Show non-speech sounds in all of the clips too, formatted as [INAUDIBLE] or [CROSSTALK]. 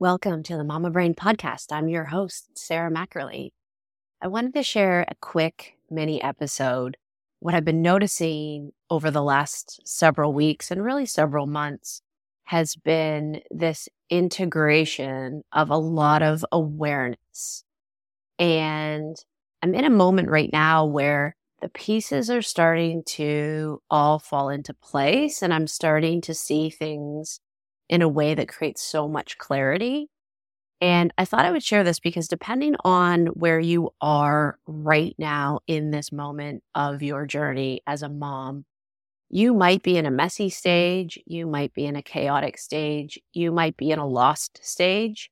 Welcome to the Mama Brain Podcast. I'm your host, Sarah McErlean. I wanted to share a quick mini episode. What I've been noticing over the last several weeks and really several months has been this integration of a lot of awareness. And I'm in a moment right now where the pieces are starting to all fall into place and I'm starting to see things in a way that creates so much clarity. And I thought I would share this because depending on where you are right now in this moment of your journey as a mom, you might be in a messy stage. You might be in a chaotic stage. You might be in a lost stage.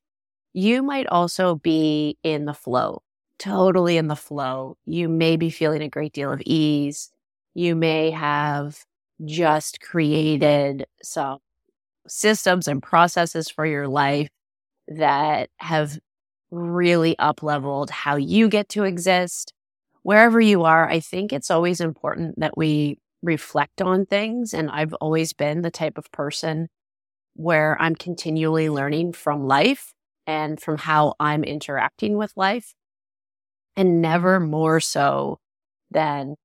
You might also be in the flow totally in the flow. You may be feeling a great deal of ease. You may have just created some systems and processes for your life that have really up leveled how you get to exist. Wherever you are, I think it's always important that we reflect on things. And I've always been the type of person where I'm continually learning from life and from how I'm interacting with life and never more so than,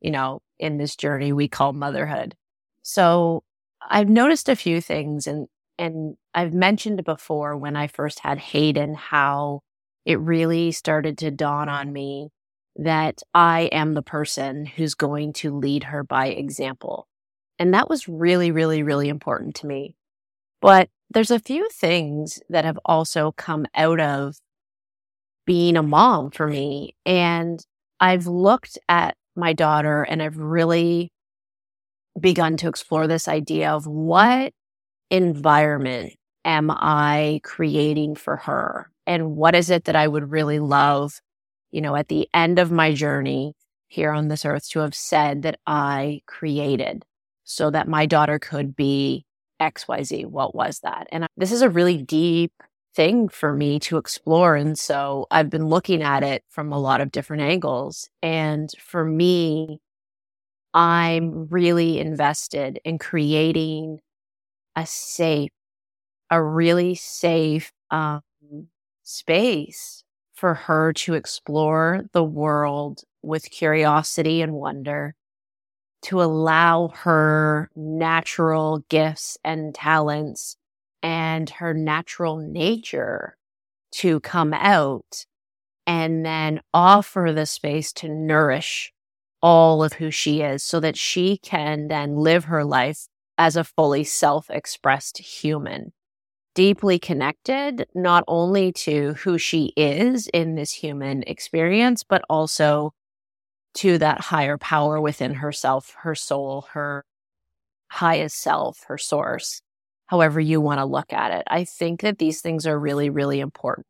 you know, in this journey we call motherhood. So I've noticed a few things and, and I've mentioned before when I first had Hayden how it really started to dawn on me that I am the person who's going to lead her by example. And that was really, really, really important to me. But there's a few things that have also come out of being a mom for me. And I've looked at my daughter and I've really begun to explore this idea of what environment am I creating for her? And what is it that I would really love, you know, at the end of my journey here on this earth to have said that I created so that my daughter could be XYZ? What was that? And this is a really deep thing for me to explore. And so I've been looking at it from a lot of different angles. And for me, I'm really invested in creating a safe, a really safe um, space for her to explore the world with curiosity and wonder, to allow her natural gifts and talents and her natural nature to come out and then offer the space to nourish all of who she is so that she can then live her life as a fully self expressed human, deeply connected not only to who she is in this human experience, but also to that higher power within herself, her soul, her highest self, her source however you want to look at it. I think that these things are really, really important.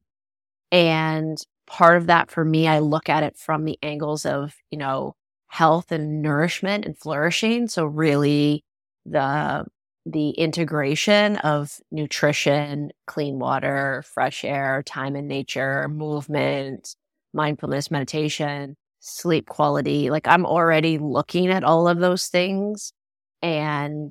And part of that for me, I look at it from the angles of, you know, health and nourishment and flourishing. So really the the integration of nutrition, clean water, fresh air, time in nature, movement, mindfulness, meditation, sleep quality. Like I'm already looking at all of those things and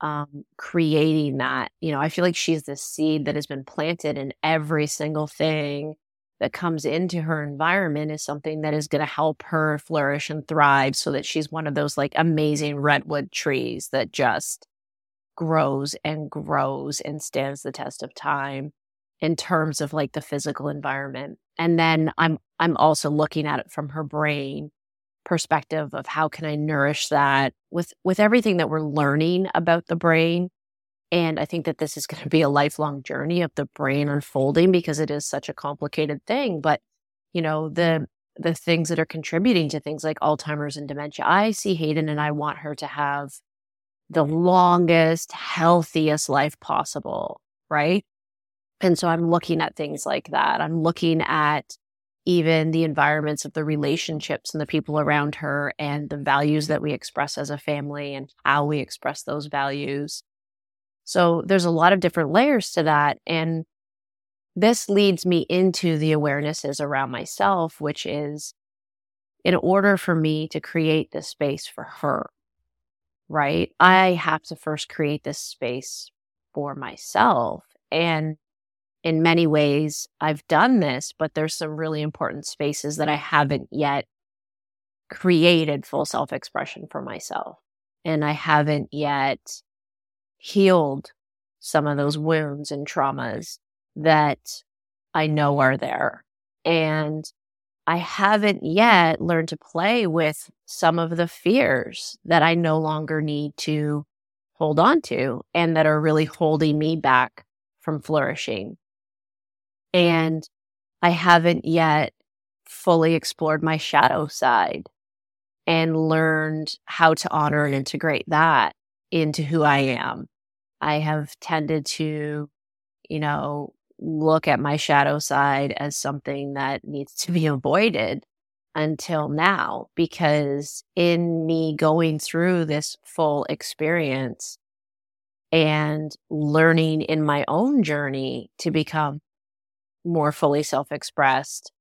um, creating that. You know, I feel like she's the seed that has been planted in every single thing that comes into her environment is something that is going to help her flourish and thrive so that she's one of those like amazing redwood trees that just grows and grows and stands the test of time in terms of like the physical environment. And then I'm I'm also looking at it from her brain perspective of how can I nourish that with with everything that we're learning about the brain. And I think that this is going to be a lifelong journey of the brain unfolding because it is such a complicated thing. But you know the the things that are contributing to things like Alzheimer's and dementia. I see Hayden and I want her to have the longest, healthiest life possible, right? And so I'm looking at things like that. I'm looking at even the environments of the relationships and the people around her and the values that we express as a family and how we express those values. So there's a lot of different layers to that. And this leads me into the awarenesses around myself, which is in order for me to create this space for her, right? I have to first create this space for myself. And in many ways I've done this, but there's some really important spaces that I haven't yet created full self expression for myself. And I haven't yet healed some of those wounds and traumas that I know are there. And I haven't yet learned to play with some of the fears that I no longer need to hold on to and that are really holding me back from flourishing. And I haven't yet fully explored my shadow side and learned how to honor and integrate that into who I am. I have tended to, you know, look at my shadow side as something that needs to be [LAUGHS] avoided until now, because in me going through this full experience and learning in my own journey to become more fully self expressed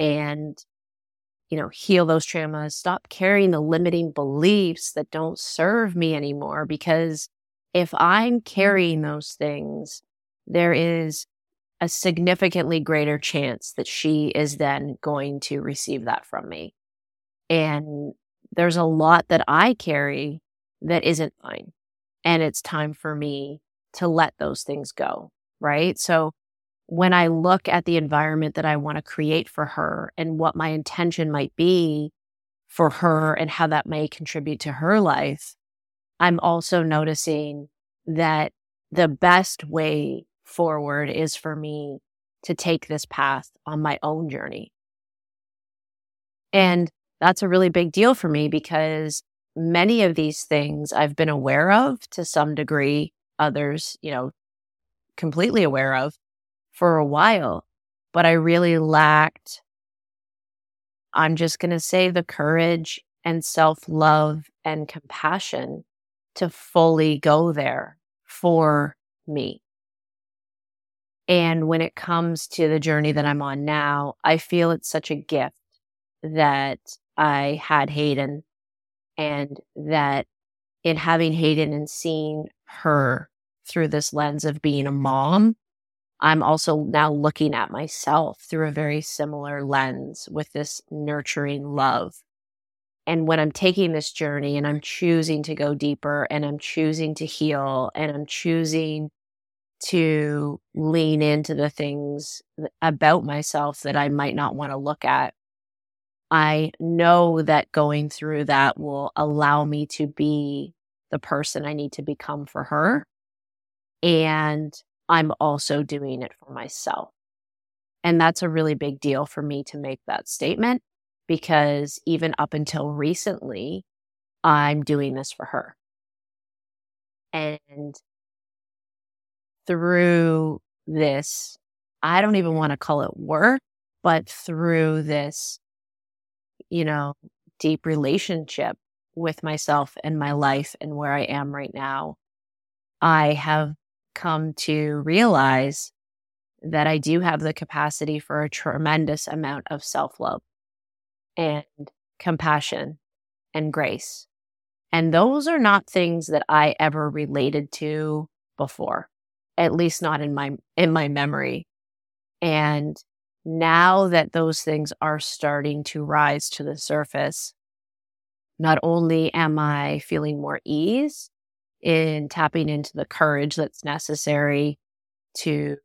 and, you know, heal those traumas, stop carrying the limiting beliefs that don't serve me anymore. Because if I'm carrying those things, there is a significantly greater chance that she is then going to receive that from me. And there's a lot that I carry that isn't mine. And it's time for me to let those things go. Right. So when I look at the environment that I want to create for her and what my intention might be for her and how that may contribute to her life, I'm also noticing that the best way forward is for me to take this path on my own journey. And that's a really big deal for me because many of these things I've been aware of to some degree, others, you know, completely aware of for a while, but I really lacked, I'm just going to say the courage and self love and compassion to fully go there for me. And when it comes to the journey that I'm on now, I feel it's such a gift that I had Hayden and that in having Hayden and seeing her through this lens of being a mom, I'm also now looking at myself through a very similar lens with this nurturing love. And when I'm taking this journey and I'm choosing to go deeper and I'm choosing to heal and I'm choosing to lean into the things about myself that I might not want to look at. I know that going through that will allow me to be the person I need to become for her. And I'm also doing it for myself. And that's a really big deal for me to make that statement because even up until recently, I'm doing this for her. And through this, I don't even want to call it work, but through this, you know, deep relationship with myself and my life and where I am right now, I have come to realize that I do have the capacity for a tremendous amount of self love and compassion and grace. And those are not things that I ever related to before at least not in my in my memory. And now that those things are starting to rise to the surface, not only am I feeling more ease in tapping into the courage that's necessary to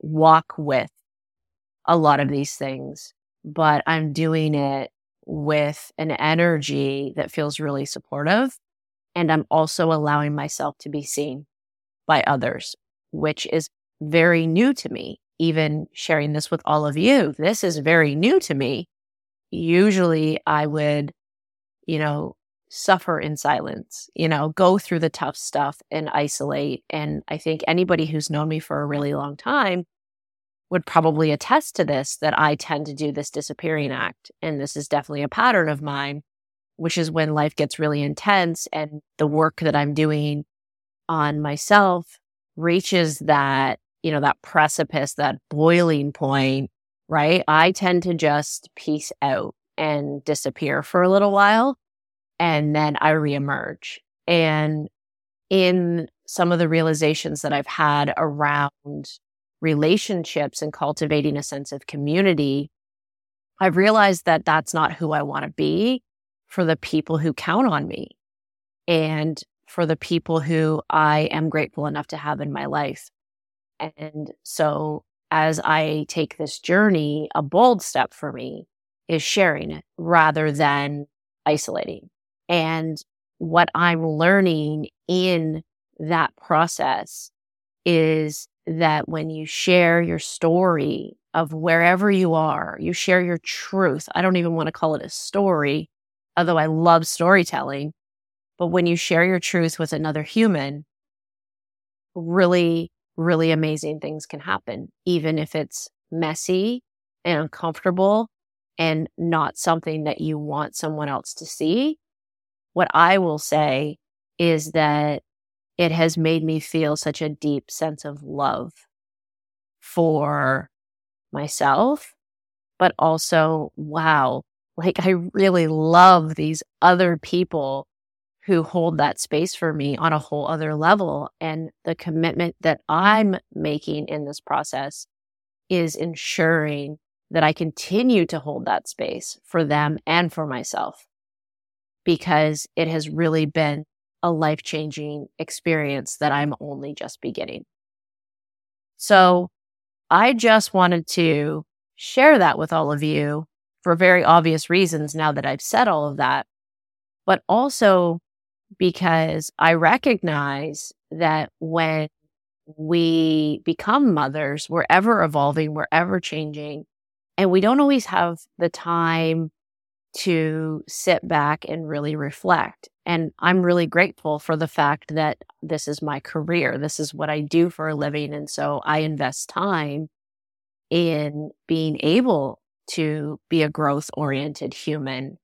walk with a lot of these things, but I'm doing it with an energy that feels really supportive. And I'm also allowing myself to be seen by others, which is very new to me. Even sharing this with all of you, this is very new to me. Usually I would, you know, suffer in silence, you know, go through the tough stuff and isolate. And I think anybody who's known me for a really long time would probably attest to this that I tend to do this disappearing act. And this is definitely a pattern of mine, which is when life gets really intense and the work that I'm doing on myself reaches that, you know, that precipice, that boiling point, right? I tend to just peace out and disappear for a little while and then I reemerge. And in some of the realizations that I've had around relationships and cultivating a sense of community, I've realized that that's not who I want to be for the people who count on me and for the people who I am grateful enough to have in my life. And so as I take this journey, a bold step for me is sharing it rather than isolating. And what I'm learning in that process is that when you share your story of wherever you are, you share your truth. I don't even want to call it a story, although I love storytelling. But when you share your truth with another human, really, really amazing things can happen, even if it's messy and uncomfortable and not something that you want someone else to see. What I will say is that it has made me feel such a deep sense of love for myself, but also, wow, like I really love these other people who hold that space for me on a whole other level. And the commitment that I'm making in this process is ensuring that I continue to hold that space for them and for myself because it has really been a life changing experience that I'm only just beginning. So I just wanted to share that with all of you for very obvious reasons now that I've said all of that, but also because I recognize that when we become mothers, we're ever evolving, we're ever changing, and we don't always have the time to sit back and really reflect. And I'm really grateful for the fact that this is my career. This is what I do for a living. And so I invest time in being able to be a growth oriented human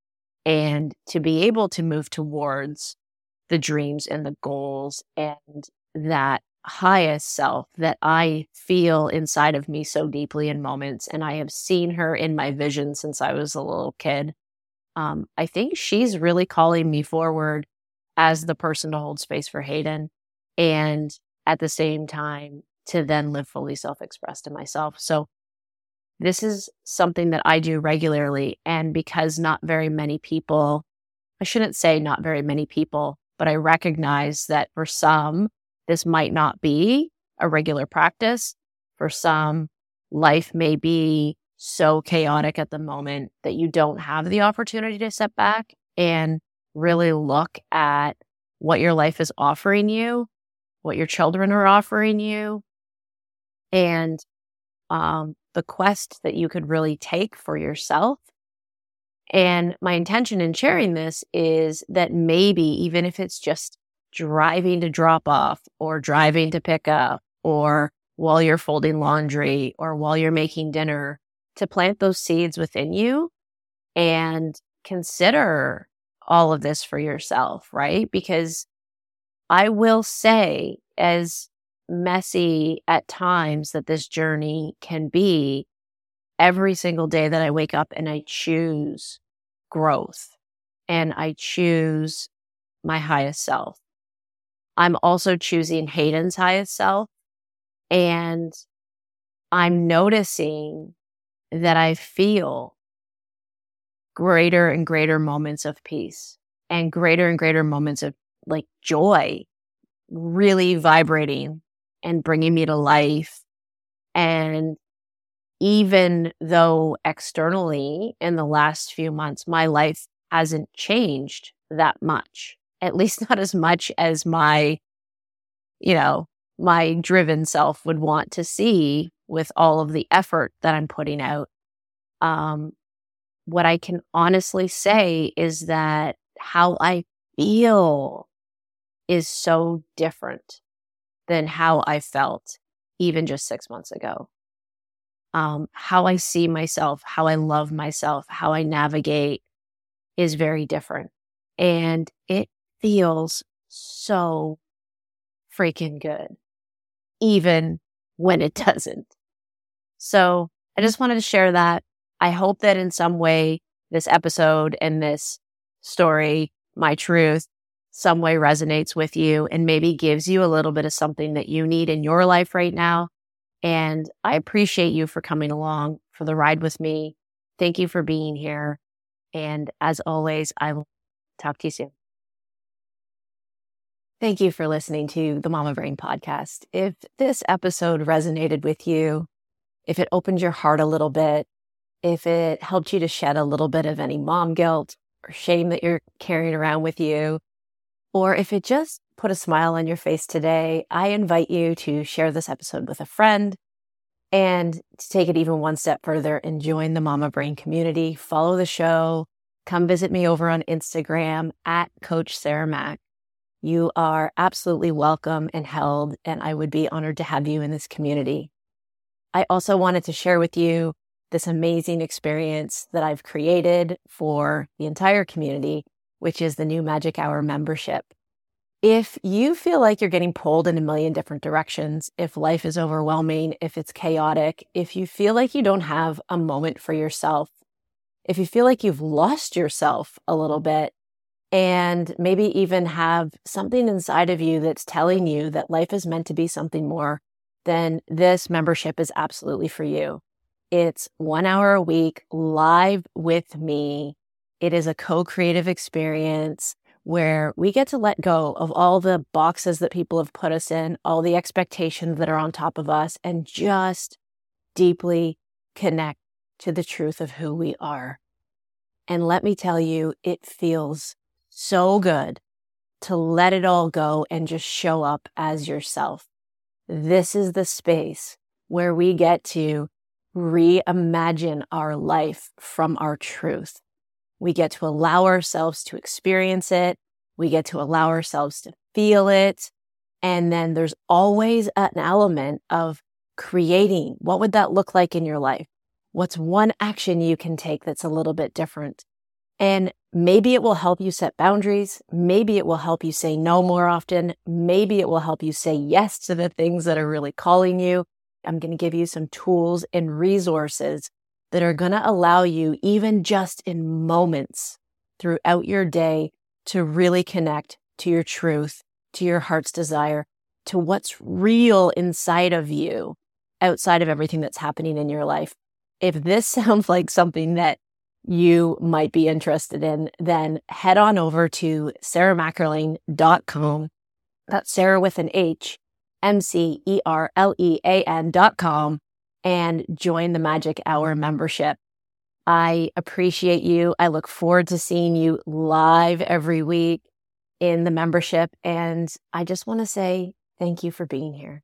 and to be able to move towards the dreams and the goals and that highest self that I feel inside of me so deeply in moments. And I have seen her in my vision since I was a little kid um, I think she's really calling me forward as the person to hold space for Hayden and at the same time to then live fully self expressed to myself. So this is something that I do regularly. And because not very many people, I shouldn't say not very many people, but I recognize that for some, this might not be a regular practice. For some, life may be so chaotic at the moment that you don't have the opportunity to step back and really look at what your life is offering you, what your children are offering you, and um, the quest that you could really take for yourself. And my intention in sharing this is that maybe even if it's just driving to drop off or driving to pick up or while you're folding laundry or while you're making dinner to plant those seeds within you and consider all of this for yourself, right? Because I will say, as messy at times that this journey can be, every single day that I wake up and I choose growth and I choose my highest self. I'm also choosing Hayden's highest self. And I'm noticing that I feel greater and greater moments of peace and greater and greater moments of like joy really vibrating and bringing me to life. And even though externally in the last few months, my life hasn't changed that much, at least not as much as my, you know, my driven self would want to see with all of the effort that I'm putting out. Um, what I can honestly say is that how I feel is so different than how I felt even just six months ago. Um, how I see myself, how I love myself, how I navigate is very different. And it feels so freaking good, even when it [LAUGHS] doesn't. So I just wanted to share that. I hope that in some way this episode and this story, my truth, some way resonates with you and maybe gives you a little bit of something that you need in your life right now. And I appreciate you for coming along for the ride with me. Thank you for being here. And as always, I will talk to you soon. Thank you for listening to the Mama Brain podcast. If this episode resonated with you, if it opened your heart a little bit, if it helped you to shed a little bit of any mom guilt or shame that you're carrying around with you, or if it just put a smile on your face today, I invite you to share this episode with a friend and to take it even one step further and join the Mama Brain community. Follow the show. Come visit me over on Instagram at Coach Sarah Mack. You are absolutely welcome and held, and I would be honored to have you in this community. I also wanted to share with you this amazing experience that I've created for the entire community, which is the new Magic Hour membership. If you feel like you're getting pulled in a million different directions, if life is overwhelming, if it's chaotic, if you feel like you don't have a moment for yourself, if you feel like you've lost yourself a little bit, and maybe even have something inside of you that's telling you that life is meant to be something more, then this membership is absolutely for you. It's one hour a week live with me. It is a co creative experience where we get to let go of all the boxes that people have put us in, all the expectations that are on top of us, and just deeply connect to the truth of who we are. And let me tell you, it feels so good to let it all go and just show up as yourself. This is the space where we get to reimagine our life from our truth. We get to allow ourselves to experience it. We get to allow ourselves to feel it. And then there's always an element of creating. What would that look like in your life? What's one action you can take that's a little bit different? And maybe it will help you set boundaries. Maybe it will help you say no more often. Maybe it will help you say yes to the things that are really calling you. I'm going to give you some tools and resources that are going to allow you, even just in moments throughout your day, to really connect to your truth, to your heart's desire, to what's real inside of you outside of everything that's happening in your life. If this [LAUGHS] sounds like something that you might be interested in, then head on over to sarahmcerlean.com. That's Sarah with an H, M C E R L E A N dot com and join the Magic Hour membership. I appreciate you. I look forward to seeing you live every week in the membership. And I just want to say thank you for being here.